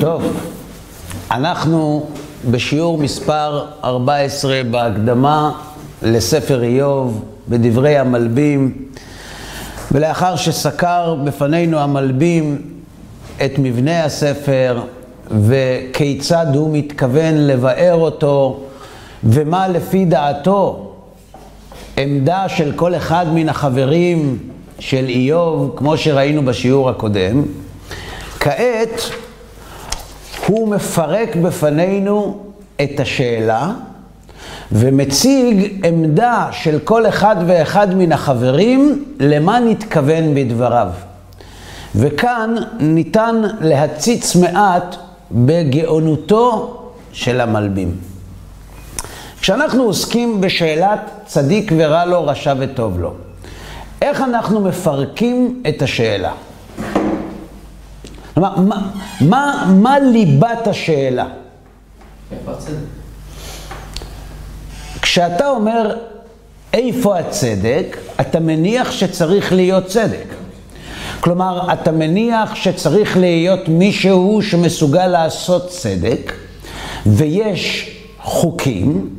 טוב, אנחנו בשיעור מספר 14 בהקדמה לספר איוב, בדברי המלבים, ולאחר שסקר בפנינו המלבים את מבנה הספר וכיצד הוא מתכוון לבאר אותו ומה לפי דעתו עמדה של כל אחד מן החברים של איוב, כמו שראינו בשיעור הקודם, כעת הוא מפרק בפנינו את השאלה ומציג עמדה של כל אחד ואחד מן החברים למה נתכוון בדבריו. וכאן ניתן להציץ מעט בגאונותו של המלבים. כשאנחנו עוסקים בשאלת צדיק ורע לו, רשע וטוב לו, איך אנחנו מפרקים את השאלה? כלומר, מה, מה, מה ליבת השאלה? כשאתה אומר איפה הצדק, אתה מניח שצריך להיות צדק. כלומר, אתה מניח שצריך להיות מישהו שמסוגל לעשות צדק, ויש חוקים,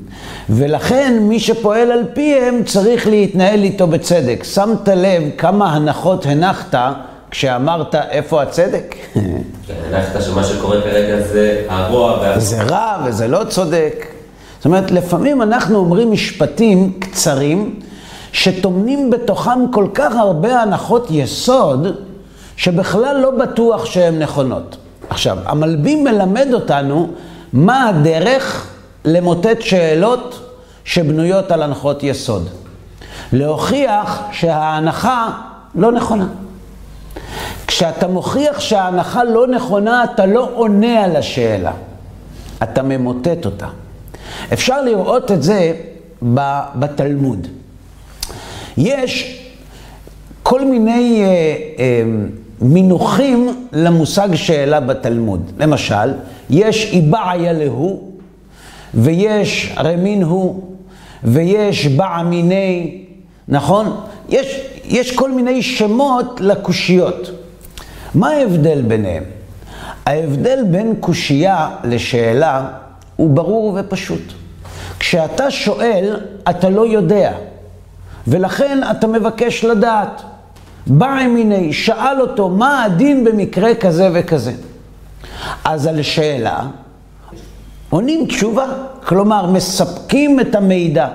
ולכן מי שפועל על פיהם צריך להתנהל איתו בצדק. שמת לב כמה הנחות הנחת כשאמרת איפה הצדק? הנחת שמה שקורה כרגע זה הרוע וה... זה רע וזה לא צודק. זאת אומרת, לפעמים אנחנו אומרים משפטים קצרים, שטומנים בתוכם כל כך הרבה הנחות יסוד, שבכלל לא בטוח שהן נכונות. עכשיו, המלבים מלמד אותנו מה הדרך למוטט שאלות שבנויות על הנחות יסוד. להוכיח שההנחה לא נכונה. כשאתה מוכיח שההנחה לא נכונה, אתה לא עונה על השאלה, אתה ממוטט אותה. אפשר לראות את זה בתלמוד. יש כל מיני אה, אה, מינוחים למושג שאלה בתלמוד. למשל, יש איבעיה להו, ויש רמין הוא, ויש בע מיני, נכון? יש, יש כל מיני שמות לקושיות. מה ההבדל ביניהם? ההבדל בין קושייה לשאלה הוא ברור ופשוט. כשאתה שואל, אתה לא יודע, ולכן אתה מבקש לדעת. בא מיני, שאל אותו, מה הדין במקרה כזה וכזה? אז על שאלה עונים תשובה, כלומר מספקים את המידע.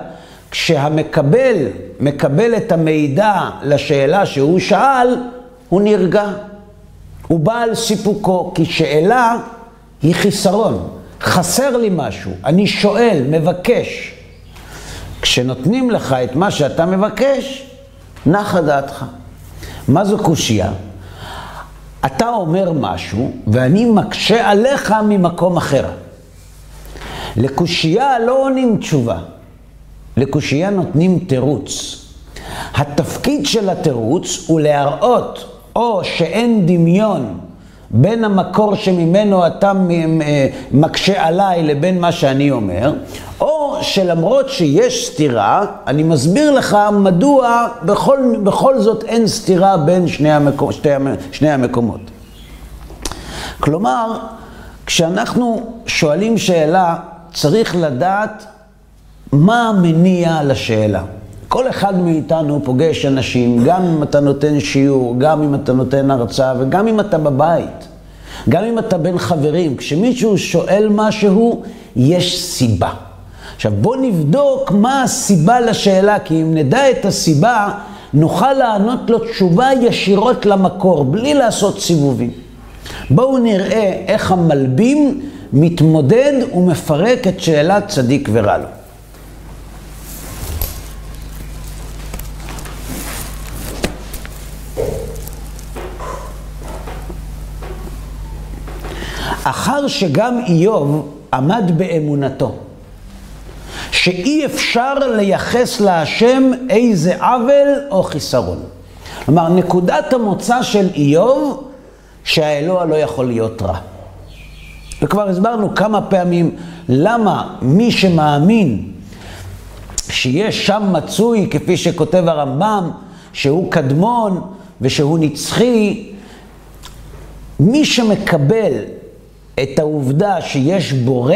כשהמקבל מקבל את המידע לשאלה שהוא שאל, הוא נרגע. הוא בא על סיפוקו, כי שאלה היא חיסרון. חסר לי משהו, אני שואל, מבקש. כשנותנים לך את מה שאתה מבקש, נחה דעתך. מה זו קושייה? אתה אומר משהו ואני מקשה עליך ממקום אחר. לקושייה לא עונים תשובה, לקושייה נותנים תירוץ. התפקיד של התירוץ הוא להראות או שאין דמיון בין המקור שממנו אתה מקשה עליי לבין מה שאני אומר, או שלמרות שיש סתירה, אני מסביר לך מדוע בכל, בכל זאת אין סתירה בין שני, המקום, שתי, שני המקומות. כלומר, כשאנחנו שואלים שאלה, צריך לדעת מה המניע לשאלה. כל אחד מאיתנו פוגש אנשים, גם אם אתה נותן שיעור, גם אם אתה נותן הרצאה וגם אם אתה בבית, גם אם אתה בין חברים. כשמישהו שואל משהו, יש סיבה. עכשיו בוא נבדוק מה הסיבה לשאלה, כי אם נדע את הסיבה, נוכל לענות לו תשובה ישירות למקור, בלי לעשות סיבובים. בואו נראה איך המלבים מתמודד ומפרק את שאלת צדיק ורע לו. אחר שגם איוב עמד באמונתו, שאי אפשר לייחס להשם איזה עוול או חיסרון. כלומר, נקודת המוצא של איוב, שהאלוה לא יכול להיות רע. וכבר הסברנו כמה פעמים למה מי שמאמין שיש שם מצוי, כפי שכותב הרמב"ם, שהוא קדמון ושהוא נצחי, מי שמקבל את העובדה שיש בורא,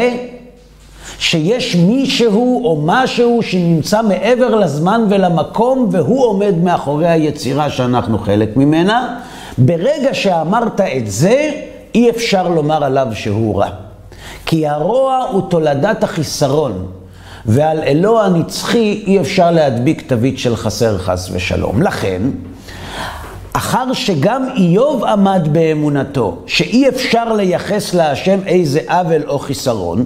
שיש מישהו או משהו שנמצא מעבר לזמן ולמקום והוא עומד מאחורי היצירה שאנחנו חלק ממנה, ברגע שאמרת את זה, אי אפשר לומר עליו שהוא רע. כי הרוע הוא תולדת החיסרון, ועל אלוה הנצחי אי אפשר להדביק תווית של חסר חס ושלום. לכן, אחר שגם איוב עמד באמונתו, שאי אפשר לייחס להשם איזה עוול או חיסרון,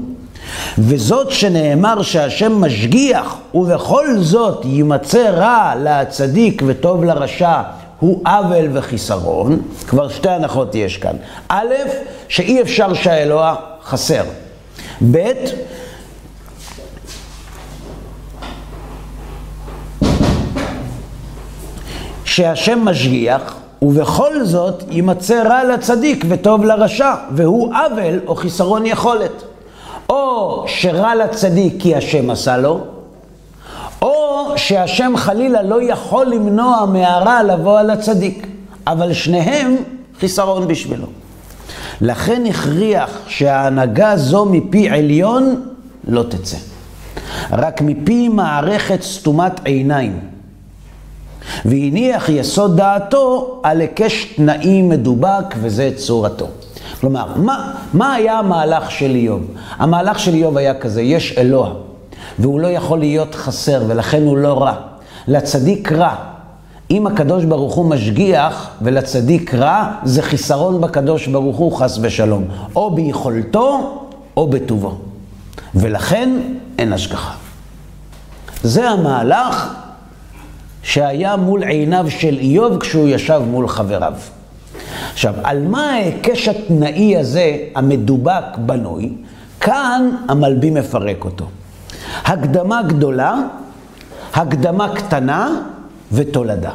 וזאת שנאמר שהשם משגיח, ובכל זאת יימצא רע לצדיק וטוב לרשע, הוא עוול וחיסרון, כבר שתי הנחות יש כאן. א', שאי אפשר שהאלוה חסר. ב', שהשם משגיח, ובכל זאת יימצא רע לצדיק וטוב לרשע, והוא עוול או חיסרון יכולת. או שרע לצדיק כי השם עשה לו, או שהשם חלילה לא יכול למנוע מהרע לבוא על הצדיק, אבל שניהם חיסרון בשבילו. לכן הכריח שההנהגה זו מפי עליון לא תצא. רק מפי מערכת סתומת עיניים. והניח יסוד דעתו על היקש תנאי מדובק וזה צורתו. כלומר, מה, מה היה המהלך של איוב? המהלך של איוב היה כזה, יש אלוה, והוא לא יכול להיות חסר, ולכן הוא לא רע. לצדיק רע. אם הקדוש ברוך הוא משגיח ולצדיק רע, זה חיסרון בקדוש ברוך הוא, חס ושלום. או ביכולתו או בטובו. ולכן אין השגחה. זה המהלך שהיה מול עיניו של איוב כשהוא ישב מול חבריו. עכשיו, על מה ההיקש התנאי הזה, המדובק, בנוי? כאן המלבי מפרק אותו. הקדמה גדולה, הקדמה קטנה ותולדה.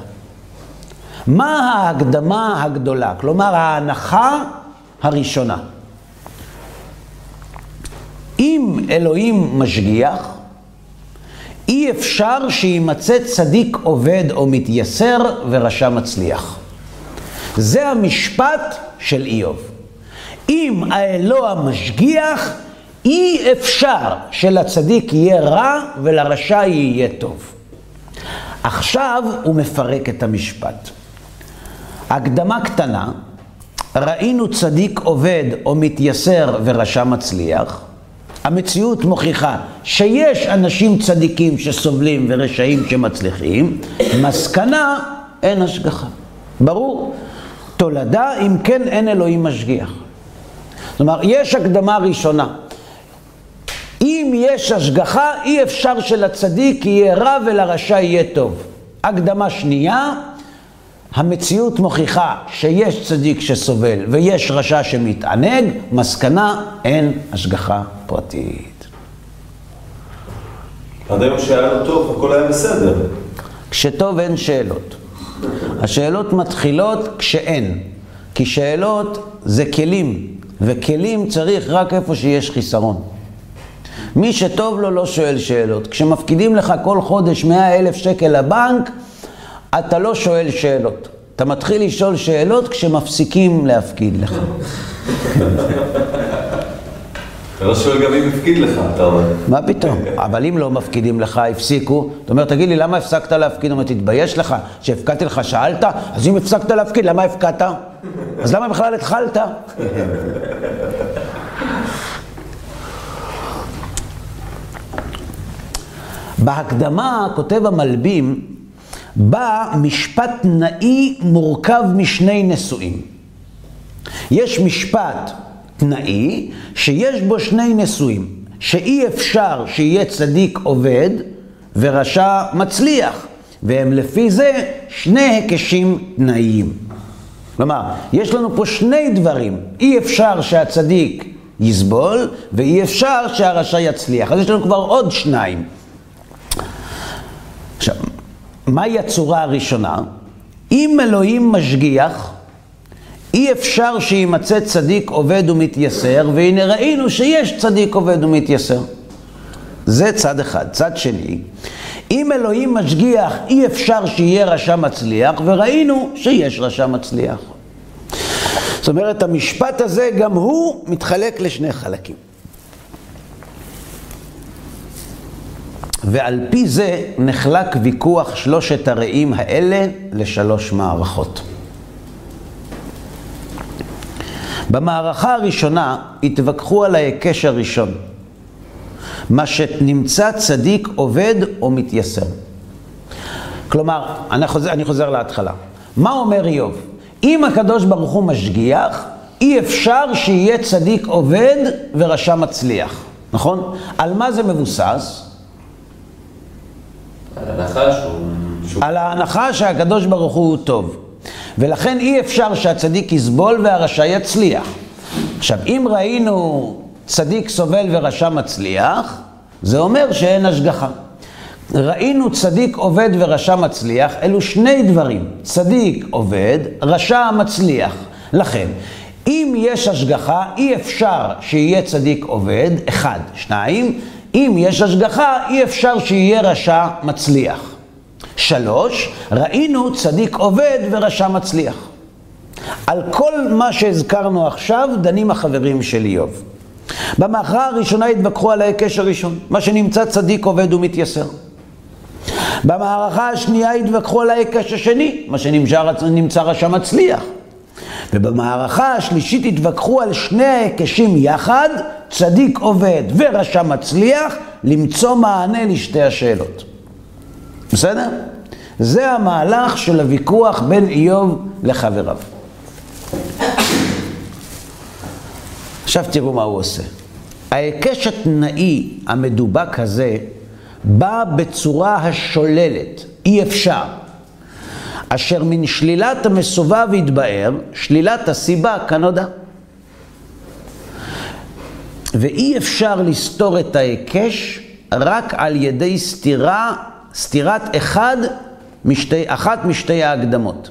מה ההקדמה הגדולה? כלומר, ההנחה הראשונה. אם אלוהים משגיח, אי אפשר שימצא צדיק עובד או מתייסר ורשע מצליח. זה המשפט של איוב. אם האלוה משגיח, אי אפשר שלצדיק יהיה רע ולרשע יהיה טוב. עכשיו הוא מפרק את המשפט. הקדמה קטנה, ראינו צדיק עובד או מתייסר ורשע מצליח. המציאות מוכיחה שיש אנשים צדיקים שסובלים ורשעים שמצליחים, מסקנה, אין השגחה. ברור. תולדה, אם כן אין אלוהים משגיח. זאת אומרת, יש הקדמה ראשונה. אם יש השגחה, אי אפשר שלצדיק יהיה רע ולרשע יהיה טוב. הקדמה שנייה, המציאות מוכיחה שיש צדיק שסובל ויש רשע שמתענג, מסקנה, אין השגחה פרטית. עד היום שהיה לו טוב, הכל היה בסדר. כשטוב אין שאלות. השאלות מתחילות כשאין. כי שאלות זה כלים, וכלים צריך רק איפה שיש חיסרון. מי שטוב לו לא שואל שאלות. כשמפקידים לך כל חודש 100 אלף שקל לבנק, אתה לא שואל שאלות. אתה מתחיל לשאול שאלות כשמפסיקים להפקיד לך. אתה לא שואל גם אם הפקיד לך, אתה אומר. מה פתאום? אבל אם לא מפקידים לך, הפסיקו, אתה אומר, תגיד לי, למה הפסקת להפקיד? הוא אומר, תתבייש לך שהפקדתי לך, שאלת? אז אם הפסקת להפקיד, למה הפקדת? אז למה בכלל התחלת? בהקדמה כותב המלבים, בא משפט תנאי מורכב משני נשואים. יש משפט תנאי שיש בו שני נשואים, שאי אפשר שיהיה צדיק עובד ורשע מצליח, והם לפי זה שני היקשים תנאיים. כלומר, יש לנו פה שני דברים, אי אפשר שהצדיק יסבול, ואי אפשר שהרשע יצליח. אז יש לנו כבר עוד שניים. מהי הצורה הראשונה? אם אלוהים משגיח, אי אפשר שימצא צדיק עובד ומתייסר, והנה ראינו שיש צדיק עובד ומתייסר. זה צד אחד. צד שני, אם אלוהים משגיח, אי אפשר שיהיה רשע מצליח, וראינו שיש רשע מצליח. זאת אומרת, המשפט הזה, גם הוא מתחלק לשני חלקים. ועל פי זה נחלק ויכוח שלושת הרעים האלה לשלוש מערכות. במערכה הראשונה התווכחו על ההיקש הראשון, מה שנמצא צדיק עובד או מתייסר. כלומר, אני חוזר, אני חוזר להתחלה. מה אומר איוב? אם הקדוש ברוך הוא משגיח, אי אפשר שיהיה צדיק עובד ורשע מצליח, נכון? על מה זה מבוסס? על ההנחה. על ההנחה שהקדוש ברוך הוא טוב. ולכן אי אפשר שהצדיק יסבול והרשע יצליח. עכשיו, אם ראינו צדיק סובל ורשע מצליח, זה אומר שאין השגחה. ראינו צדיק עובד ורשע מצליח, אלו שני דברים. צדיק עובד, רשע מצליח. לכן, אם יש השגחה, אי אפשר שיהיה צדיק עובד, אחד. שניים, אם יש השגחה, אי אפשר שיהיה רשע מצליח. שלוש, ראינו צדיק עובד ורשע מצליח. על כל מה שהזכרנו עכשיו דנים החברים של איוב. במערכה הראשונה התווכחו על ההיקש הראשון, מה שנמצא צדיק עובד ומתייסר. במערכה השנייה התווכחו על ההיקש השני, מה שנמצא רשע מצליח. ובמערכה השלישית התווכחו על שני ההיקשים יחד, צדיק עובד ורשע מצליח, למצוא מענה לשתי השאלות. בסדר? זה המהלך של הוויכוח בין איוב לחבריו. עכשיו תראו מה הוא עושה. ההיקש התנאי המדובק הזה בא בצורה השוללת, אי אפשר. אשר מן שלילת המסובב יתבאר, שלילת הסיבה כנודע. ואי אפשר לסתור את ההיקש רק על ידי סתירה, סתירת אחד משתי, אחת משתי ההקדמות.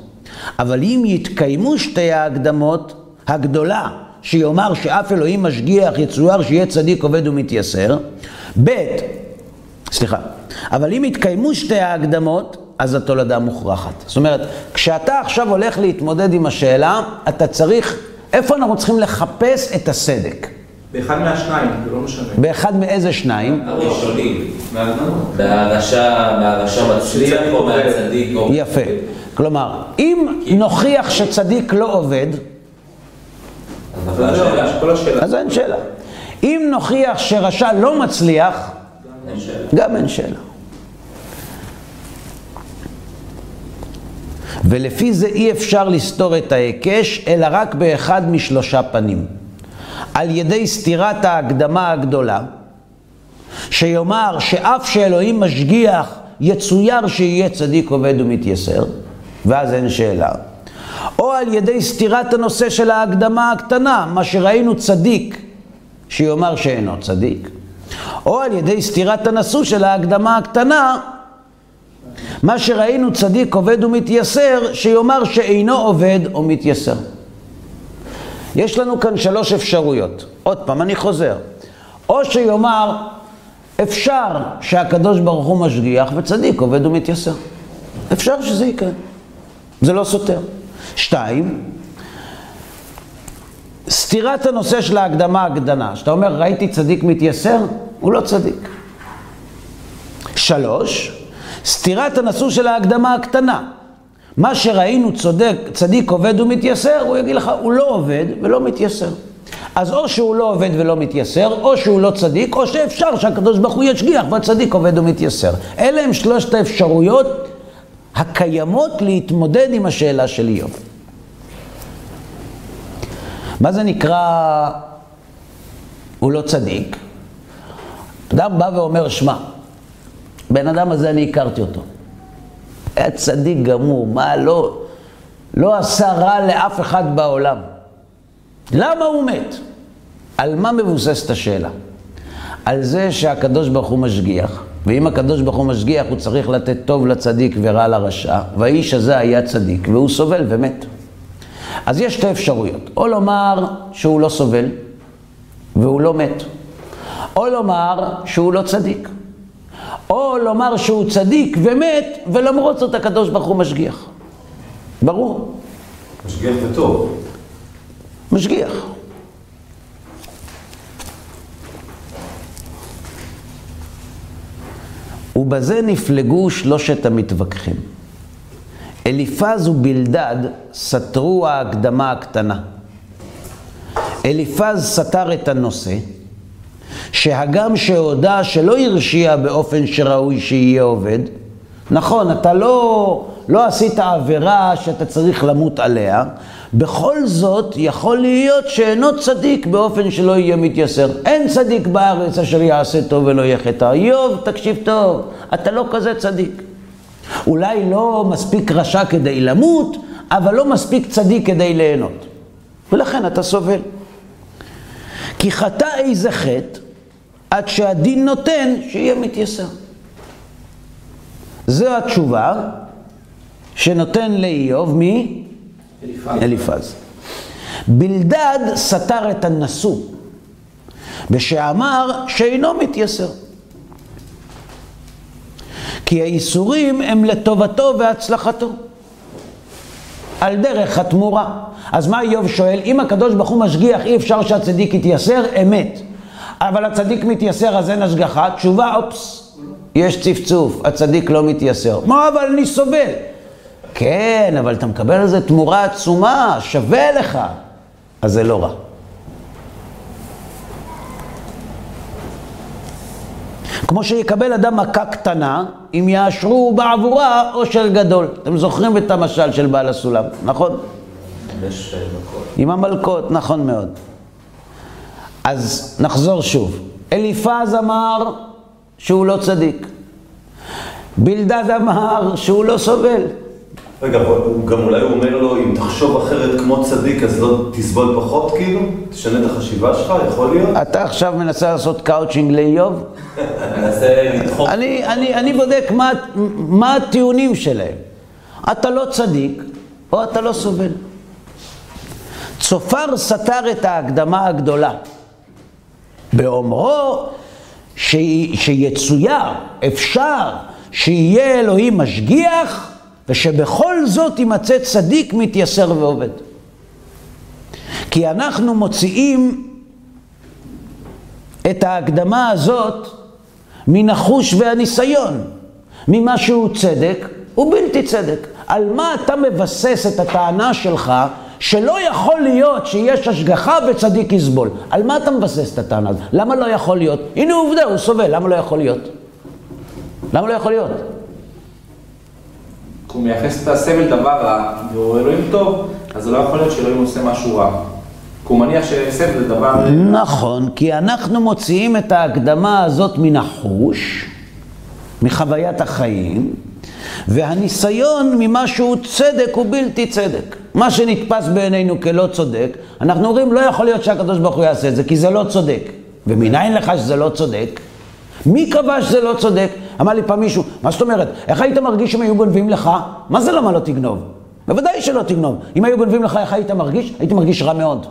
אבל אם יתקיימו שתי ההקדמות, הגדולה, שיאמר שאף אלוהים משגיח, יצויר שיהיה צדיק עובד ומתייסר, ב', סליחה, אבל אם יתקיימו שתי ההקדמות, אז התולדה מוכרחת. זאת אומרת, כשאתה עכשיו הולך להתמודד עם השאלה, אתה צריך, איפה אנחנו צריכים לחפש את הסדק? באחד מהשניים, זה לא משנה. באחד מאיזה שניים? הראשונים. מההקדמות. מהרשע, מהרשע מצליח או מהצדיק או... יפה. כלומר, אם נוכיח שצדיק לא עובד, אז השאלה. אז אין שאלה. אם נוכיח שרשע לא מצליח. גם אין שאלה. ולפי זה אי אפשר לסתור את ההיקש, אלא רק באחד משלושה פנים. על ידי סתירת ההקדמה הגדולה, שיאמר שאף שאלוהים משגיח, יצויר שיהיה צדיק עובד ומתייסר, ואז אין שאלה. או על ידי סתירת הנושא של ההקדמה הקטנה, מה שראינו צדיק, שיאמר שאינו צדיק. או על ידי סתירת הנשוא של ההקדמה הקטנה, מה שראינו צדיק עובד ומתייסר, שיאמר שאינו עובד או. יש לנו כאן שלוש אפשרויות. עוד פעם, אני חוזר. או שיאמר, אפשר שהקדוש ברוך הוא משגיח וצדיק עובד ומתייסר. אפשר שזה יקרה. זה לא סותר. שתיים, סתירת הנושא של ההקדמה הקטנה. שאתה אומר, ראיתי צדיק מתייסר, הוא לא צדיק. שלוש, סתירת הנשוא של ההקדמה הקטנה. מה שראינו צודק, צדיק עובד ומתייסר, הוא יגיד לך, הוא לא עובד ולא מתייסר. אז או שהוא לא עובד ולא מתייסר, או שהוא לא צדיק, או שאפשר שהקדוש ברוך הוא ישגיח והצדיק עובד ומתייסר. אלה הם שלושת האפשרויות הקיימות להתמודד עם השאלה של איוב. מה זה נקרא הוא לא צדיק? אדם בא ואומר, שמע, בן אדם הזה אני הכרתי אותו. היה צדיק גמור, מה לא, לא עשה רע לאף אחד בעולם. למה הוא מת? על מה מבוססת השאלה? על זה שהקדוש ברוך הוא משגיח, ואם הקדוש ברוך הוא משגיח, הוא צריך לתת טוב לצדיק ורע לרשע, והאיש הזה היה צדיק, והוא סובל ומת. אז יש שתי אפשרויות, או לומר שהוא לא סובל, והוא לא מת, או לומר שהוא לא צדיק. או לומר שהוא צדיק ומת, ולמרות זאת הקדוש ברוך הוא משגיח. ברור. משגיח וטוב. משגיח. ובזה נפלגו שלושת המתווכחים. אליפז ובלדד סתרו ההקדמה הקטנה. אליפז סתר את הנושא, שהגם שהודה שלא הרשיע באופן שראוי שיהיה עובד, נכון, אתה לא, לא עשית עבירה שאתה צריך למות עליה, בכל זאת יכול להיות שאינו צדיק באופן שלא יהיה מתייסר. אין צדיק בארץ אשר יעשה טוב ולא יהיה חטא. איוב, תקשיב טוב, אתה לא כזה צדיק. אולי לא מספיק רשע כדי למות, אבל לא מספיק צדיק כדי ליהנות. ולכן אתה סובל. כי חטא איזה חטא, עד שהדין נותן שיהיה מתייסר. זו התשובה שנותן לאיוב מי? אליפז. אליפז. בלדד סתר את הנשוא, ושאמר שאינו מתייסר. כי האיסורים הם לטובתו והצלחתו. על דרך התמורה. אז מה איוב שואל? אם הקדוש ברוך הוא משגיח, אי אפשר שהצדיק יתייסר? אמת. אבל הצדיק מתייסר, אז אין השגחה? תשובה, אופס, יש צפצוף, הצדיק לא מתייסר. מה, אבל אני סובל. כן, אבל אתה מקבל על זה תמורה עצומה, שווה לך. אז זה לא רע. כמו שיקבל אדם מכה קטנה, אם יאשרו בעבורה עושר גדול. אתם זוכרים את המשל של בעל הסולם, נכון? עם המלכות, נכון מאוד. אז נחזור שוב. אליפז אמר שהוא לא צדיק. בלדד אמר שהוא לא סובל. רגע, גם אולי הוא אומר לו, אם תחשוב אחרת כמו צדיק, אז לא תסבול פחות כאילו? תשנה את החשיבה שלך, יכול להיות? אתה עכשיו מנסה לעשות קאוצ'ינג לאיוב? אני מנסה לדחוף. אני, אני, אני בודק מה, מה הטיעונים שלהם. אתה לא צדיק, או אתה לא סובל. צופר סתר את ההקדמה הגדולה, באומרו ש, שיצויר, אפשר, שיהיה אלוהים משגיח, ושבכל זאת יימצא צדיק מתייסר ועובד. כי אנחנו מוציאים את ההקדמה הזאת מן החוש והניסיון, ממה שהוא צדק ובלתי צדק. על מה אתה מבסס את הטענה שלך שלא יכול להיות שיש השגחה וצדיק יסבול? על מה אתה מבסס את הטענה הזאת? למה לא יכול להיות? הנה עובדה, הוא סובל, למה לא יכול להיות? למה לא יכול להיות? הוא מייחס את הסבל דבר רע, והוא אלוהים טוב, אז זה לא יכול להיות שאלוהים עושה משהו רע. כי הוא מניח שסבל זה דבר... נכון, כי אנחנו מוציאים את ההקדמה הזאת מן החוש, מחוויית החיים, והניסיון ממשהו צדק ובלתי צדק. מה שנתפס בעינינו כלא צודק, אנחנו אומרים לא יכול להיות שהקדוש ברוך הוא יעשה את זה, כי זה לא צודק. ומניין לך שזה לא צודק? מי קבע שזה לא צודק? אמר לי פעם מישהו, מה זאת אומרת? איך היית מרגיש אם היו גונבים לך? מה זה למה לא תגנוב? בוודאי שלא תגנוב. אם היו גונבים לך, איך היית מרגיש? הייתי מרגיש רע מאוד.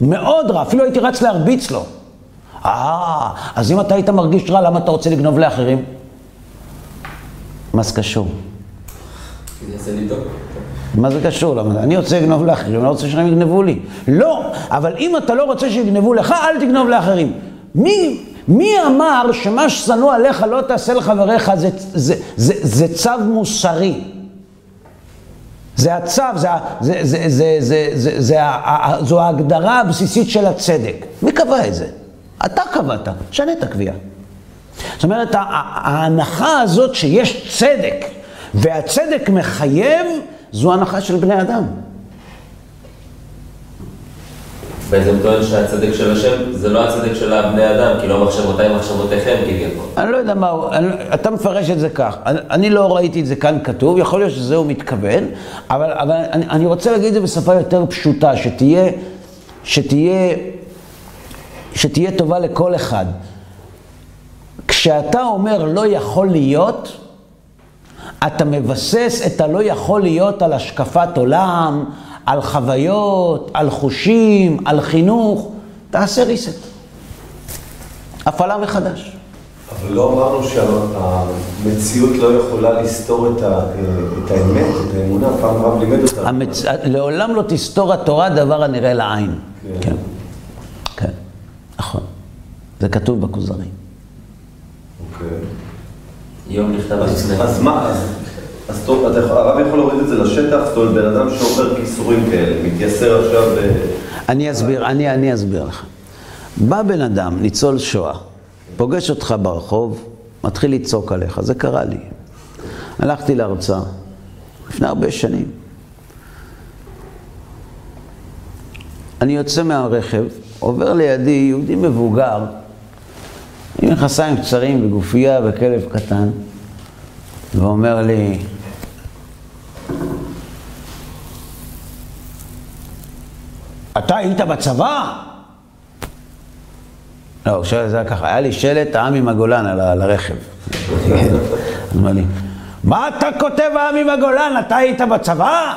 מאוד רע, אפילו הייתי רץ להרביץ לו. אה, אז אם אתה היית מרגיש רע, למה אתה רוצה לגנוב לאחרים? מה זה קשור? מה זה קשור? למה? אני רוצה לגנוב לאחרים, אני לא רוצה שהם יגנבו לי. לא, אבל אם אתה לא רוצה שיגנבו לך, אל תגנוב לאחרים. מי, מי אמר שמה ששנוא עליך לא תעשה לחבריך זה, זה, זה, זה צו מוסרי? זה הצו, זה, זה, זה, זה, זה, זה, זה, ה- זו ההגדרה הבסיסית של הצדק. מי קבע את זה? אתה קבעת, שנה את הקביעה. זאת אומרת, ההנחה הזאת שיש צדק, והצדק מחייב, זו הנחה של בני אדם. בעצם טוען שהצדק של השם זה לא הצדק של הבני אדם, כי לא מחשבותיי מחשבותיכם כביכול. אני לא יודע מה הוא, אתה מפרש את זה כך. אני, אני לא ראיתי את זה כאן כתוב, יכול להיות שזה הוא מתכוון, אבל, אבל אני, אני רוצה להגיד את זה בשפה יותר פשוטה, שתהיה, שתהיה, שתהיה טובה לכל אחד. כשאתה אומר לא יכול להיות, אתה מבסס את הלא יכול להיות על השקפת עולם, על חוויות, על חושים, על חינוך. תעשה reset. הפעלה מחדש. אבל לא אמרנו שהמציאות לא יכולה לסתור את, ה, את האמת, את האמונה, פעם רב לימד אותה. המצ... לעולם לא תסתור התורה דבר הנראה לעין. כן. כן. כן, נכון. זה כתוב בכוזרי. אוקיי. יום נכתב אז. אז מה, אז, טוב, הרב יכול להוריד את זה לשטח, זאת אומרת, בן אדם שעובר כיסורים כאלה, מתייסר עכשיו. אני אסביר, אני, אני אסביר לך. בא בן אדם, ניצול שואה, פוגש אותך ברחוב, מתחיל לצעוק עליך, זה קרה לי. הלכתי להרצאה, לפני הרבה שנים. אני יוצא מהרכב, עובר לידי יהודי מבוגר, עם מכנסיים קצרים וגופייה וכלב קטן, ואומר לי, אתה היית בצבא? לא, הוא שואל, זה היה ככה, היה לי שלט העם עם הגולן על הרכב. אמר לי, מה אתה כותב העם עם הגולן? אתה היית בצבא?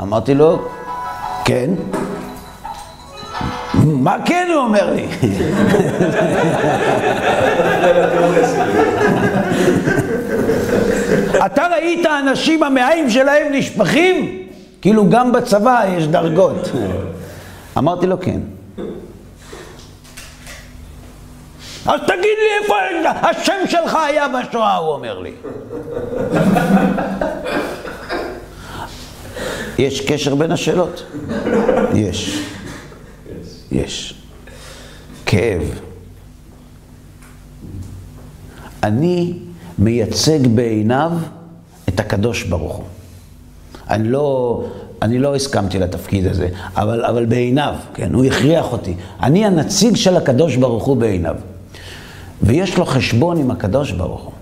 אמרתי לו, כן. מה כן? הוא אומר לי. אתה ראית אנשים המעיים שלהם נשפכים? כאילו גם בצבא יש דרגות. אמרתי לו כן. אז תגיד לי איפה השם שלך היה בשואה, הוא אומר לי. יש קשר בין השאלות? יש. יש. כאב. אני מייצג בעיניו את הקדוש ברוך הוא. אני לא, אני לא הסכמתי לתפקיד הזה, אבל, אבל בעיניו, כן, הוא הכריח אותי. אני הנציג של הקדוש ברוך הוא בעיניו. ויש לו חשבון עם הקדוש ברוך הוא.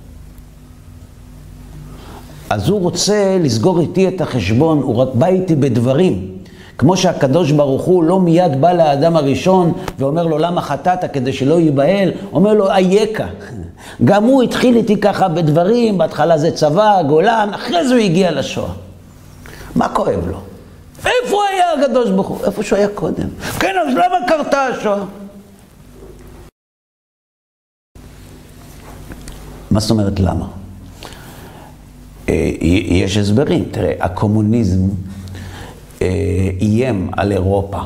אז הוא רוצה לסגור איתי את החשבון, הוא רק בא איתי בדברים. כמו שהקדוש ברוך הוא לא מיד בא לאדם הראשון ואומר לו למה חטאת כדי שלא ייבהל, אומר לו אייכה. גם הוא התחיל איתי ככה בדברים, בהתחלה זה צבא, גולן, אחרי זה הוא הגיע לשואה. מה כואב לו? איפה היה הקדוש ברוך הוא? איפה שהוא היה קודם. כן, אז למה קרתה השואה? מה זאת אומרת למה? אה, יש הסברים. תראה, הקומוניזם אה, איים על אירופה.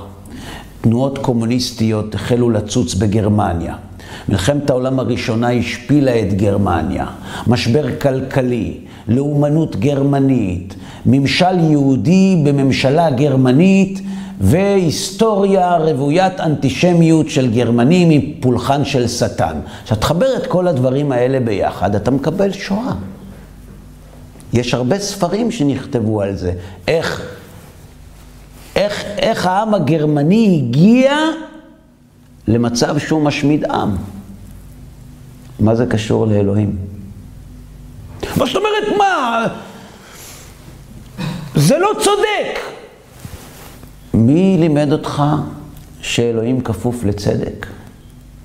תנועות קומוניסטיות החלו לצוץ בגרמניה. מלחמת העולם הראשונה השפילה את גרמניה. משבר כלכלי, לאומנות גרמנית, ממשל יהודי בממשלה גרמנית והיסטוריה רוויית אנטישמיות של גרמנים מפולחן של שטן. עכשיו תחבר את כל הדברים האלה ביחד, אתה מקבל שואה. יש הרבה ספרים שנכתבו על זה. איך, איך, איך העם הגרמני הגיע למצב שהוא משמיד עם. מה זה קשור לאלוהים? מה זאת אומרת, מה? זה לא צודק. מי לימד אותך שאלוהים כפוף לצדק?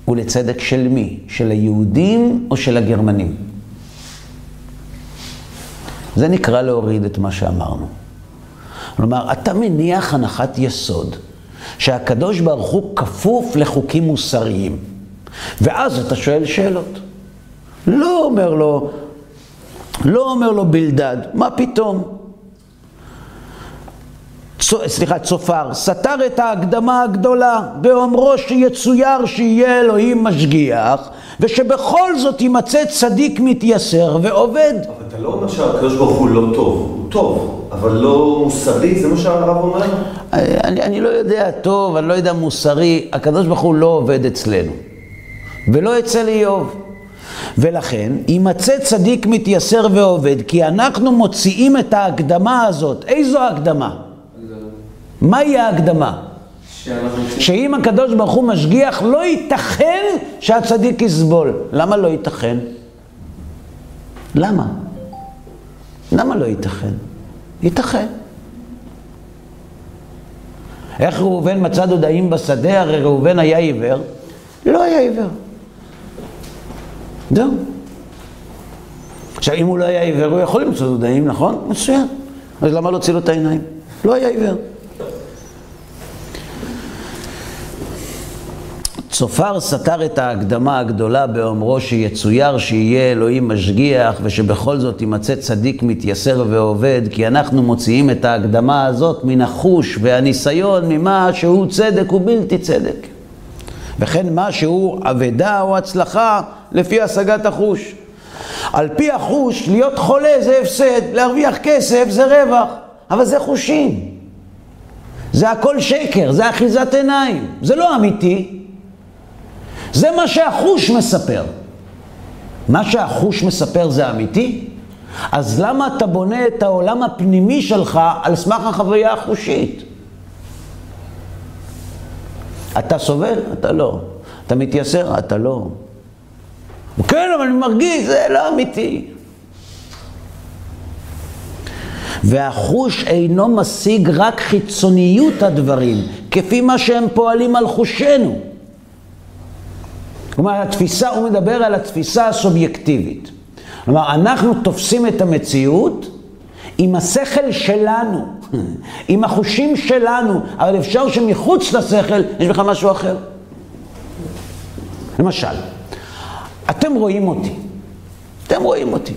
ולצדק של מי? של היהודים או של הגרמנים? זה נקרא להוריד את מה שאמרנו. כלומר, אתה מניח הנחת יסוד שהקדוש ברוך הוא כפוף לחוקים מוסריים. ואז אתה שואל שאלות. לא אומר לו, לא אומר לו בלדד, מה פתאום? סליחה, צופר, סתר את ההקדמה הגדולה באומרו שיצויר שיהיה אלוהים משגיח ושבכל זאת יימצא צדיק מתייסר ועובד. אבל אתה לא אומר שהקדוש ברוך הוא לא טוב, הוא טוב, אבל לא מוסרי, זה מה שהרב אומר? אני, אני לא יודע טוב, אני לא יודע מוסרי, הקדוש ברוך הוא לא עובד אצלנו. ולא אצל איוב. ולכן, יימצא צדיק מתייסר ועובד, כי אנחנו מוציאים את ההקדמה הזאת. איזו הקדמה? מהי ההקדמה? שאם הקדוש ברוך הוא משגיח, לא ייתכן שהצדיק יסבול. למה לא ייתכן? למה? למה לא ייתכן? ייתכן. איך ראובן מצא דודאים בשדה? הרי ראובן היה עיוור. לא היה עיוור. זהו. עכשיו, אם הוא לא היה עיוור, הוא יכול למצוא דודאים, נכון? מצוין. אז למה להוציא לו את העיניים? לא היה עיוור. צופר סתר את ההקדמה הגדולה באומרו שיצויר שיהיה אלוהים משגיח ושבכל זאת יימצא צדיק מתייסר ועובד, כי אנחנו מוציאים את ההקדמה הזאת מן החוש והניסיון ממה שהוא צדק ובלתי צדק. וכן מה שהוא אבדה או הצלחה לפי השגת החוש. על פי החוש, להיות חולה זה הפסד, להרוויח כסף זה רווח, אבל זה חושים. זה הכל שקר, זה אחיזת עיניים, זה לא אמיתי. זה מה שהחוש מספר. מה שהחוש מספר זה אמיתי? אז למה אתה בונה את העולם הפנימי שלך על סמך החוויה החושית? אתה סובל? אתה לא. אתה מתייסר? אתה לא. כן, אבל אני מרגיש, זה לא אמיתי. והחוש אינו משיג רק חיצוניות הדברים, כפי מה שהם פועלים על חושנו. כלומר, התפיסה, הוא מדבר על התפיסה הסובייקטיבית. כלומר, אנחנו תופסים את המציאות עם השכל שלנו, עם החושים שלנו, אבל אפשר שמחוץ לשכל יש בכלל משהו אחר. למשל, אתם רואים אותי, אתם רואים אותי.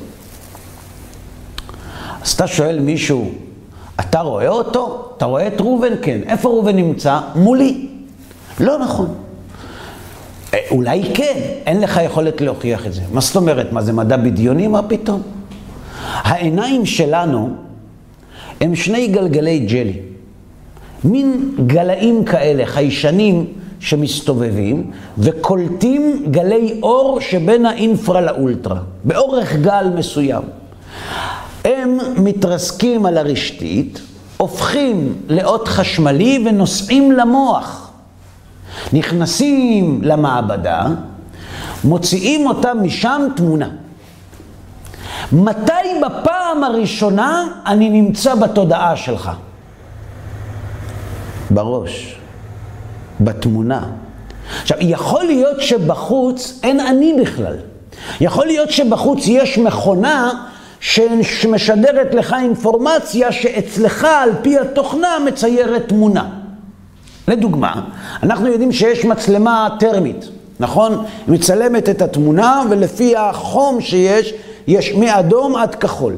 אז אתה שואל מישהו, אתה רואה אותו? אתה רואה את ראובן? כן. איפה ראובן נמצא? מולי. לא נכון. אה, אולי כן, אין לך יכולת להוכיח את זה. מה זאת אומרת? מה זה מדע בדיוני? מה פתאום? העיניים שלנו הם שני גלגלי ג'לי. מין גלאים כאלה, חיישנים שמסתובבים וקולטים גלי אור שבין האינפרה לאולטרה, באורך גל מסוים. הם מתרסקים על הרשתית, הופכים לאות חשמלי ונוסעים למוח. נכנסים למעבדה, מוציאים אותם משם תמונה. מתי בפעם הראשונה אני נמצא בתודעה שלך? בראש, בתמונה. עכשיו, יכול להיות שבחוץ אין אני בכלל. יכול להיות שבחוץ יש מכונה שמשדרת לך אינפורמציה שאצלך על פי התוכנה מציירת תמונה. לדוגמה, אנחנו יודעים שיש מצלמה טרמית, נכון? היא מצלמת את התמונה ולפי החום שיש, יש מאדום עד כחול.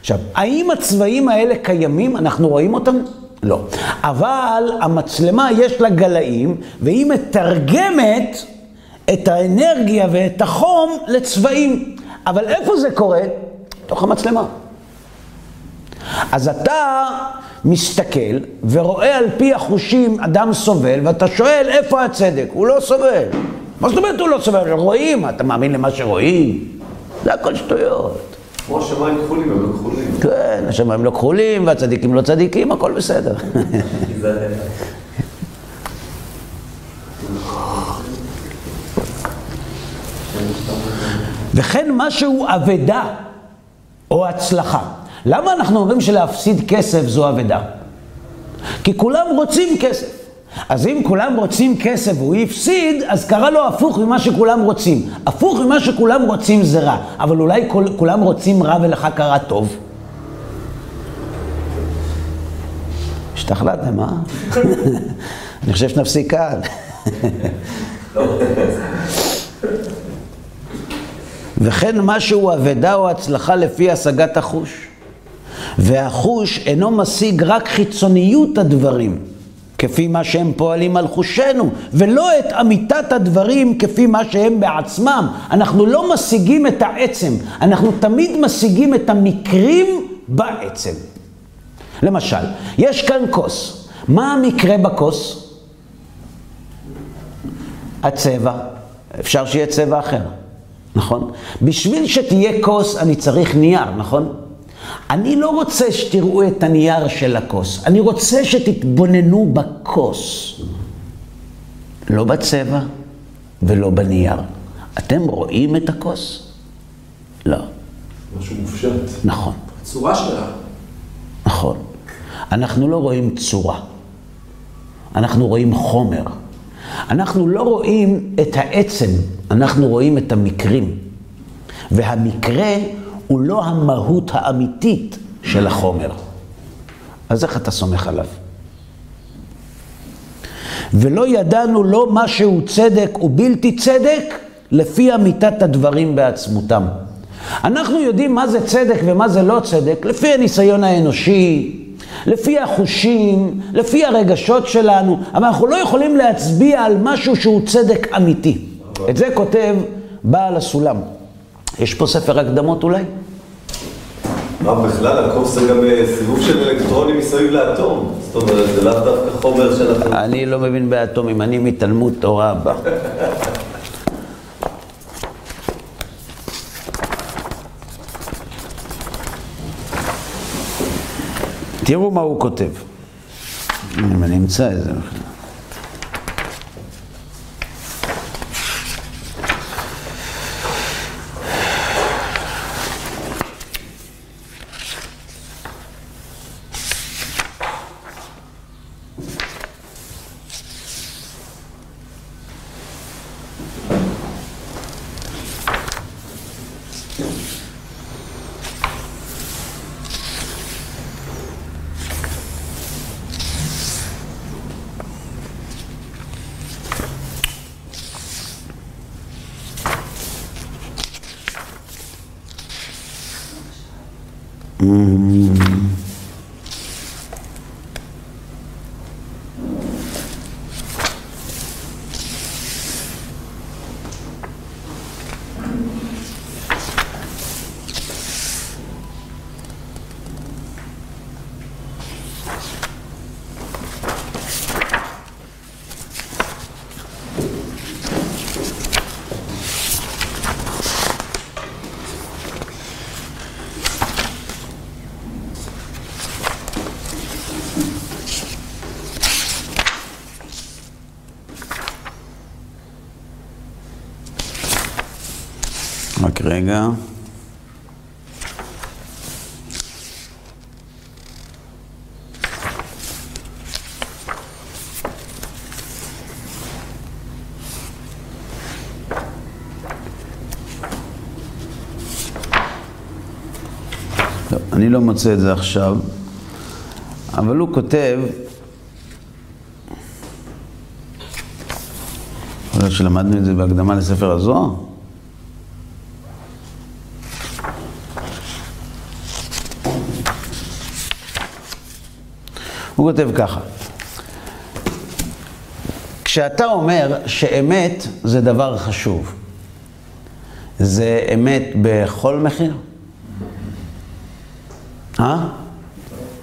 עכשיו, האם הצבעים האלה קיימים? אנחנו רואים אותם? לא. אבל המצלמה יש לה גלאים והיא מתרגמת את האנרגיה ואת החום לצבעים. אבל איפה זה קורה? תוך המצלמה. אז אתה מסתכל ורואה על פי החושים אדם סובל, ואתה שואל איפה הצדק? הוא לא סובל. מה זאת אומרת הוא לא סובל? רואים, אתה מאמין למה שרואים? זה הכל שטויות. כמו השמיים כחולים, הם לא כחולים. כן, השמיים לא כחולים והצדיקים לא צדיקים, הכל בסדר. וכן משהו אבדה או הצלחה. למה אנחנו אומרים שלהפסיד כסף זו אבדה? כי כולם רוצים כסף. אז אם כולם רוצים כסף והוא הפסיד, אז קרה לו הפוך ממה שכולם רוצים. הפוך ממה שכולם רוצים זה רע, אבל אולי כל, כולם רוצים רע ולך קרה טוב. השתכללתם, אה? אני חושב שנפסיק כאן. וכן משהו אבדה או הצלחה לפי השגת החוש. והחוש אינו משיג רק חיצוניות הדברים, כפי מה שהם פועלים על חושנו, ולא את אמיתת הדברים כפי מה שהם בעצמם. אנחנו לא משיגים את העצם, אנחנו תמיד משיגים את המקרים בעצם. למשל, יש כאן כוס. מה המקרה בכוס? הצבע. אפשר שיהיה צבע אחר. נכון? בשביל שתהיה כוס אני צריך נייר, נכון? אני לא רוצה שתראו את הנייר של הכוס, אני רוצה שתתבוננו בכוס. לא בצבע ולא בנייר. אתם רואים את הכוס? לא. משהו מופשט. נכון. הצורה שלה. נכון. אנחנו לא רואים צורה, אנחנו רואים חומר. אנחנו לא רואים את העצם, אנחנו רואים את המקרים. והמקרה הוא לא המהות האמיתית של החומר. אז איך אתה סומך עליו? ולא ידענו לא מה שהוא צדק ובלתי צדק, לפי אמיתת הדברים בעצמותם. אנחנו יודעים מה זה צדק ומה זה לא צדק, לפי הניסיון האנושי, לפי החושים, לפי הרגשות שלנו, אבל אנחנו לא יכולים להצביע על משהו שהוא צדק אמיתי. את זה כותב בעל הסולם. יש פה ספר הקדמות אולי? מה בכלל, הקוף זה גם אה, סיבוב של אלקטרונים מסביב לאטום. זאת אומרת, זה לאו דווקא חומר שאנחנו... אני לא מבין באטומים, אני מתלמוד תורה הבא. תראו מה הוא כותב. אם אני אמצא את זה. רק רגע. אני לא מוצא את זה עכשיו, אבל הוא כותב, יכול להיות שלמדנו את זה בהקדמה לספר הזוהר. הוא כותב ככה, כשאתה אומר שאמת זה דבר חשוב, זה אמת בכל מחיר? אה?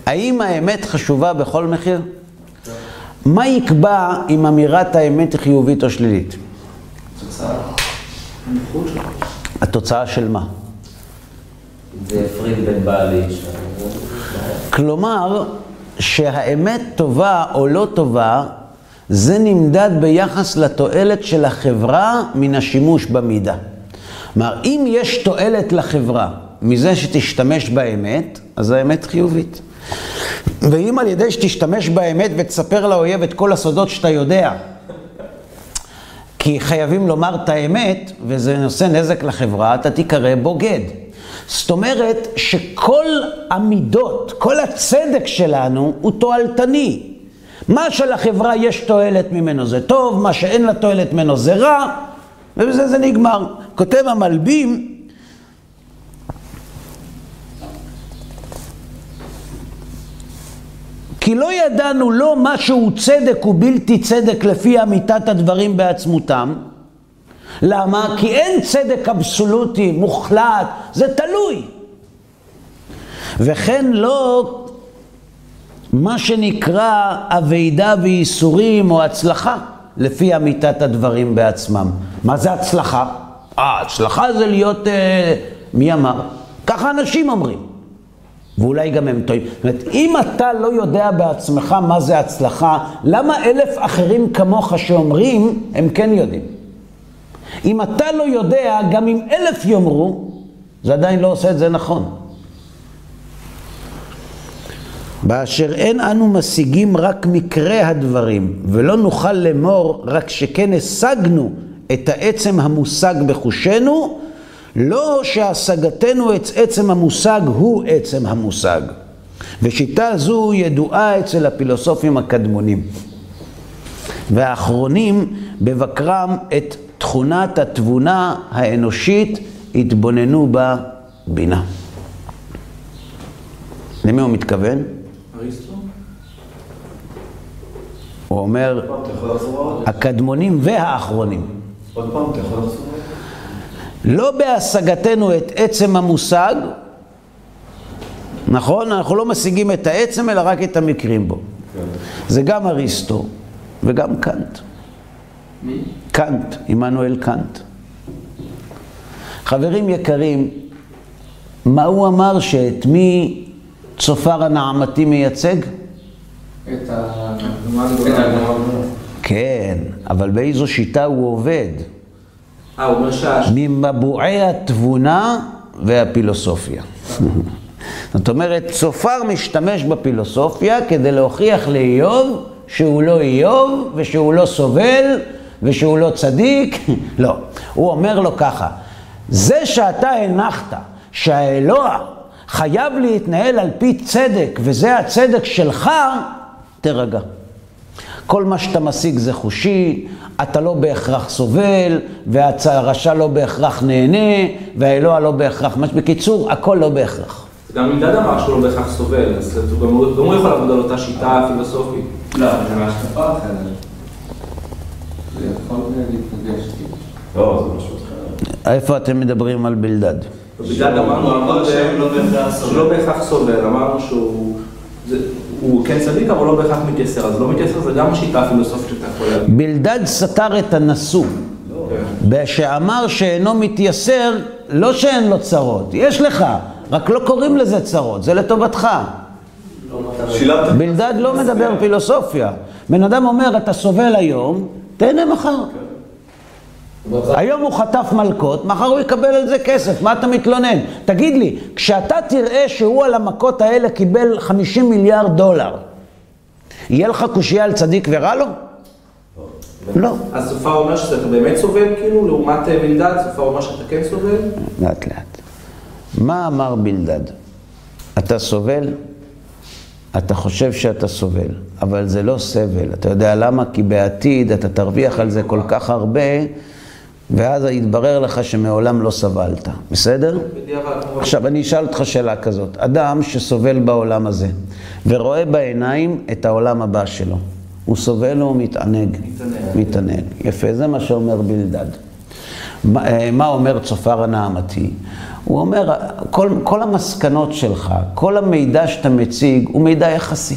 האם האמת חשובה בכל מחיר? מה יקבע אם אמירת האמת היא חיובית או שלילית? התוצאה של מה? זה הפריד בין בעל לאיש. כלומר, שהאמת טובה או לא טובה, זה נמדד ביחס לתועלת של החברה מן השימוש במידה. כלומר, אם יש תועלת לחברה מזה שתשתמש באמת, אז האמת חיובית. ואם על ידי שתשתמש באמת ותספר לאויב את כל הסודות שאתה יודע, כי חייבים לומר את האמת, וזה נושא נזק לחברה, אתה תיקרא בוגד. זאת אומרת שכל המידות, כל הצדק שלנו הוא תועלתני. מה שלחברה יש תועלת ממנו זה טוב, מה שאין לה תועלת ממנו זה רע, ובזה זה נגמר. כותב המלבים, כי לא ידענו לא משהו צדק ובלתי צדק לפי אמיתת הדברים בעצמותם. למה? כי אין צדק אבסולוטי, מוחלט, זה תלוי. וכן לא מה שנקרא אבידה וייסורים או הצלחה, לפי אמיתת הדברים בעצמם. מה זה הצלחה? אה, הצלחה זה להיות, אה, מי אמר? ככה אנשים אומרים. ואולי גם הם טועים. זאת אומרת, אם אתה לא יודע בעצמך מה זה הצלחה, למה אלף אחרים כמוך שאומרים, הם כן יודעים? אם אתה לא יודע, גם אם אלף יאמרו, זה עדיין לא עושה את זה נכון. באשר אין אנו משיגים רק מקרה הדברים, ולא נוכל לאמור רק שכן השגנו את העצם המושג בחושנו, לא שהשגתנו את עצם המושג הוא עצם המושג. ושיטה זו ידועה אצל הפילוסופים הקדמונים. והאחרונים בבקרם את תכונת התבונה האנושית התבוננו בה בינה. למי הוא מתכוון? אריסטו? הוא אומר? הקדמונים והאחרונים. עוד פעם, אתה יכול לחזור? לא בהשגתנו את עצם המושג, נכון? אנחנו לא משיגים את העצם, אלא רק את המקרים בו. זה גם אריסטו וגם קאנט. מי? קאנט, עמנואל קאנט. חברים יקרים, מה הוא אמר שאת מי צופר הנעמתי מייצג? את הגדולה. כן, אבל באיזו שיטה הוא עובד? אה, הוא אומר שה... ממבועי התבונה והפילוסופיה. זאת אומרת, צופר משתמש בפילוסופיה כדי להוכיח לאיוב שהוא לא איוב ושהוא לא סובל ושהוא לא צדיק. לא. הוא אומר לו ככה, זה שאתה הנחת שהאלוה חייב להתנהל על פי צדק וזה הצדק שלך, תירגע. כל מה שאתה משיג זה חושי, אתה לא בהכרח סובל, והרשע לא בהכרח נהנה, והאלוה לא בהכרח... מש- בקיצור, הכל לא בהכרח. גם אלדד אמר שהוא לא בהכרח סובל, אז הוא גם הוא יכול לעבוד על אותה שיטה פילוסופית. לא, זה מהשקפה אחרת. יכול להתנגש. לא, זה משהו אחר. איפה אתם מדברים על בלדד? ובגלל אמרנו הוא אמר שהם לא בהכרח סובל. שהוא לא בהכרח סובל, אמרנו שהוא... הוא כן צדיק, אבל לא בהכרח מתייסר, אז לא מתייסר זה גם השיטה הפילוסופית שאתה יכול להגיד. בלדד סתר את הנשוא, שאמר שאינו מתייסר, לא שאין לו צרות, יש לך, רק לא קוראים לזה צרות, זה לטובתך. בלדד לא מדבר פילוסופיה. בן אדם אומר, אתה סובל היום, תהנה מחר. היום הוא חטף מלקות, מחר הוא יקבל על זה כסף, מה אתה מתלונן? תגיד לי, כשאתה תראה שהוא על המכות האלה קיבל 50 מיליארד דולר, יהיה לך קושייה על צדיק ורע לו? לא. אז סופר אומר שאתה באמת סובל, כאילו, לעומת אה, בלדד, סופר אומר שאתה כן סובל? לאט לאט. מה אמר בלדד? אתה סובל? אתה חושב שאתה סובל, אבל זה לא סבל. אתה יודע למה? כי בעתיד אתה תרוויח על זה כל כך הרבה, ואז יתברר לך שמעולם לא סבלת. בסדר? עכשיו, אני אשאל אותך שאלה כזאת. אדם שסובל בעולם הזה, ורואה בעיניים את העולם הבא שלו, הוא סובל או? מתענג. מתענג. יפה, זה מה שאומר בלדד. מה, אה, מה אומר צופר הנעמתי? הוא אומר, כל, כל המסקנות שלך, כל המידע שאתה מציג, הוא מידע יחסי.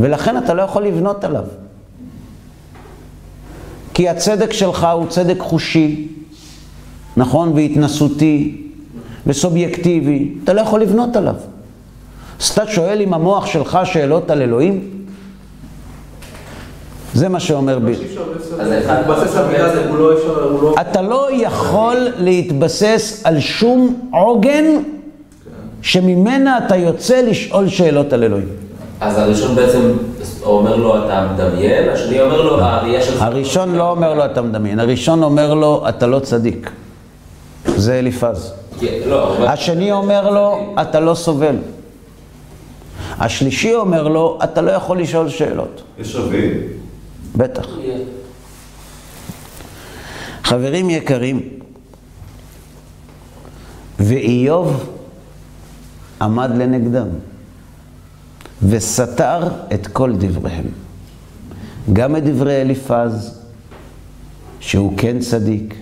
ולכן אתה לא יכול לבנות עליו. כי הצדק שלך הוא צדק חושי, נכון? והתנסותי, וסובייקטיבי, אתה לא יכול לבנות עליו. אז אתה שואל עם המוח שלך שאלות על אלוהים? זה מה שאומר ב... אי אפשר אז אחד להתבסס על מידע הזה, הוא לא לא... אתה לא יכול להתבסס על שום עוגן שממנה אתה יוצא לשאול שאלות על אלוהים. אז הראשון בעצם אומר לו, אתה מדמיין, השני אומר לו, הראייה שלך... הראשון לא אומר לו אתה מדמיין, הראשון אומר לו אתה לא צדיק. זה אליפז. כי- לא, השני אומר לו אתה לא סובל. השלישי אומר לו אתה לא יכול לשאול שאלות. יש רביעי. בטח. חברים יקרים, ואיוב עמד לנגדם וסתר את כל דבריהם. גם את דברי אליפז, שהוא כן צדיק,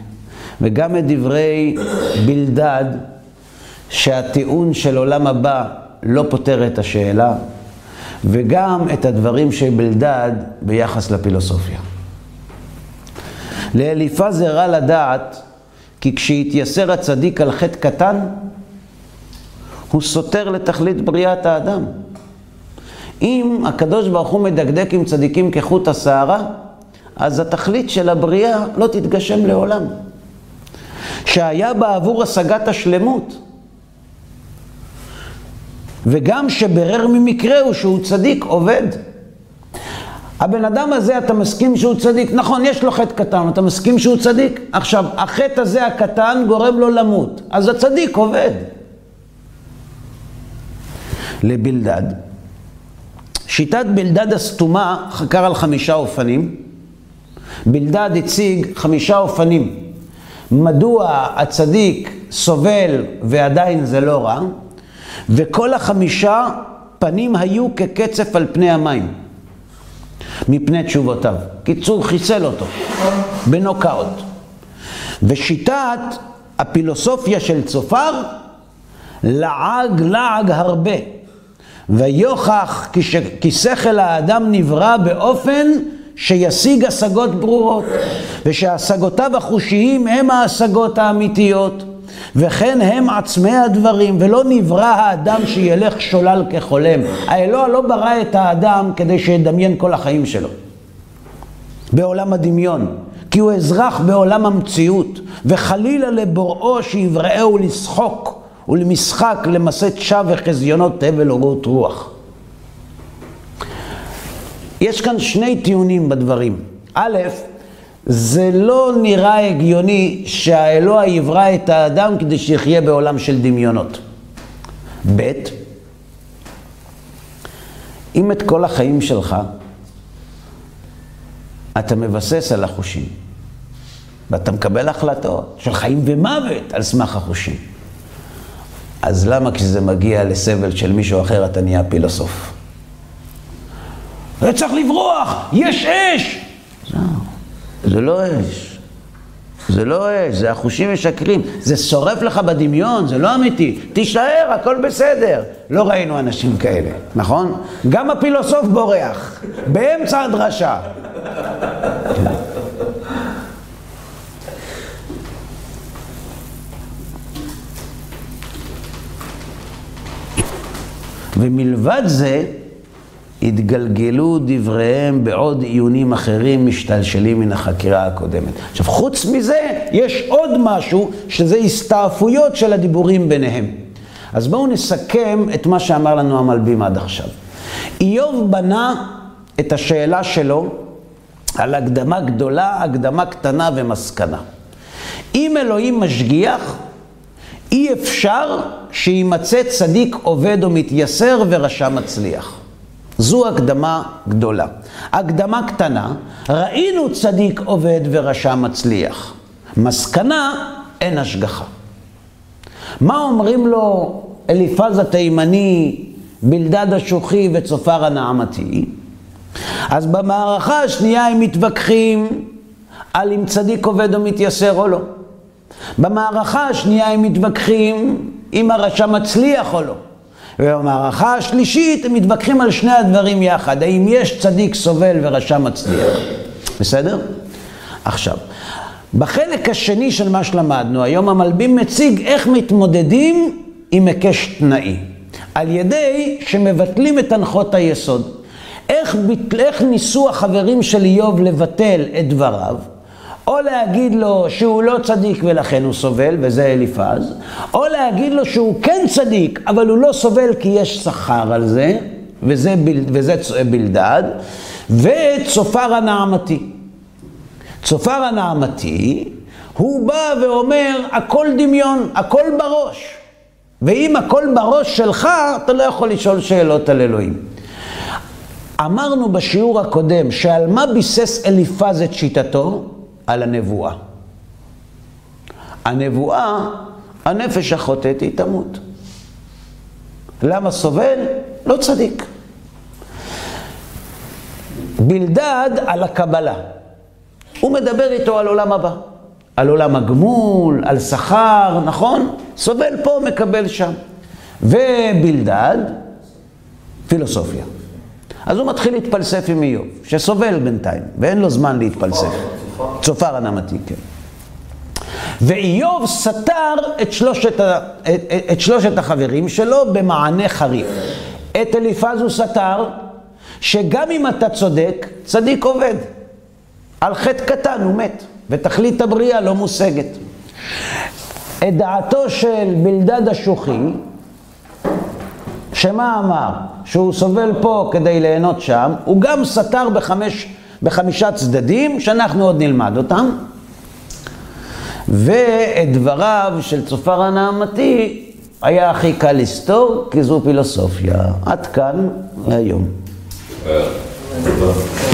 וגם את דברי בלדד, שהטיעון של עולם הבא לא פותר את השאלה, וגם את הדברים של בלדד ביחס לפילוסופיה. לאליפז הראה לדעת כי כשהתייסר הצדיק על חטא קטן, הוא סותר לתכלית בריאת האדם. אם הקדוש ברוך הוא מדקדק עם צדיקים כחוט השערה, אז התכלית של הבריאה לא תתגשם לעולם. שהיה בעבור השגת השלמות. וגם שברר ממקרהו שהוא צדיק עובד. הבן אדם הזה, אתה מסכים שהוא צדיק? נכון, יש לו חטא קטן, אתה מסכים שהוא צדיק? עכשיו, החטא הזה הקטן גורם לו למות, אז הצדיק עובד. לבלדד, שיטת בלדד הסתומה חקר על חמישה אופנים. בלדד הציג חמישה אופנים. מדוע הצדיק סובל ועדיין זה לא רע, וכל החמישה פנים היו כקצף על פני המים, מפני תשובותיו. קיצור, חיסל אותו, בנוקאוט. ושיטת הפילוסופיה של צופר, לעג לעג הרבה. ויוכח כי, ש... כי שכל האדם נברא באופן שישיג השגות ברורות, ושהשגותיו החושיים הם ההשגות האמיתיות, וכן הם עצמי הדברים, ולא נברא האדם שילך שולל כחולם. האלוה לא ברא את האדם כדי שידמיין כל החיים שלו. בעולם הדמיון, כי הוא אזרח בעולם המציאות, וחלילה לבוראו שיבראהו לשחוק ולמשחק, למסד שווא וחזיונות הבל ורעות רוח. יש כאן שני טיעונים בדברים. א', זה לא נראה הגיוני שהאלוה יברא את האדם כדי שיחיה בעולם של דמיונות. ב', אם את כל החיים שלך אתה מבסס על החושים, ואתה מקבל החלטות של חיים ומוות על סמך החושים, אז למה כשזה מגיע לסבל של מישהו אחר אתה נהיה פילוסוף? צריך לברוח, יש אש! זה לא אש. זה לא אש, זה החושים משקרים. זה שורף לך בדמיון, זה לא אמיתי. תישאר, הכל בסדר. לא ראינו אנשים כאלה, נכון? גם הפילוסוף בורח, באמצע הדרשה. ומלבד זה, התגלגלו דבריהם בעוד עיונים אחרים משתלשלים מן החקירה הקודמת. עכשיו, חוץ מזה, יש עוד משהו, שזה הסתעפויות של הדיבורים ביניהם. אז בואו נסכם את מה שאמר לנו המלבים עד עכשיו. איוב בנה את השאלה שלו על הקדמה גדולה, הקדמה קטנה ומסקנה. אם אלוהים משגיח, אי אפשר שימצא צדיק עובד או מתייסר ורשע מצליח. זו הקדמה גדולה. הקדמה קטנה, ראינו צדיק עובד ורשע מצליח. מסקנה, אין השגחה. מה אומרים לו אליפז התימני, בלדד השוחי וצופר הנעמתי? אז במערכה השנייה הם מתווכחים על אם צדיק עובד או מתייסר או לא. במערכה השנייה הם מתווכחים אם הרשע מצליח או לא. ובמערכה השלישית הם מתווכחים על שני הדברים יחד, האם יש צדיק סובל ורשע מצליח. בסדר? עכשיו, בחלק השני של מה שלמדנו, היום המלבים מציג איך מתמודדים עם היקש תנאי. על ידי שמבטלים את הנחות היסוד. איך, איך ניסו החברים של איוב לבטל את דבריו? או להגיד לו שהוא לא צדיק ולכן הוא סובל, וזה אליפז, או להגיד לו שהוא כן צדיק, אבל הוא לא סובל כי יש שכר על זה, וזה, בל, וזה בלדד, וצופר הנעמתי. צופר הנעמתי, הוא בא ואומר, הכל דמיון, הכל בראש. ואם הכל בראש שלך, אתה לא יכול לשאול שאלות על אלוהים. אמרנו בשיעור הקודם שעל מה ביסס אליפז את שיטתו? על הנבואה. הנבואה, הנפש החוטאת היא תמות. למה סובל? לא צדיק. בלדד על הקבלה. הוא מדבר איתו על עולם הבא. על עולם הגמול, על שכר, נכון? סובל פה, מקבל שם. ובלדד, פילוסופיה. אז הוא מתחיל להתפלסף עם איוב, שסובל בינתיים, ואין לו זמן להתפלסף. צופר הנמתי, כן. ואיוב סתר את שלושת, ה, את, את שלושת החברים שלו במענה חריף. את אליפז הוא סתר, שגם אם אתה צודק, צדיק עובד. על חטא קטן הוא מת, ותכלית הבריאה לא מושגת. את דעתו של בלדד השוחי, שמה אמר? שהוא סובל פה כדי ליהנות שם, הוא גם סתר בחמש בחמישה צדדים, שאנחנו עוד נלמד אותם. ואת דבריו של צופר הנעמתי היה הכי קל לסתור, כי זו פילוסופיה. עד כאן להיום. אה.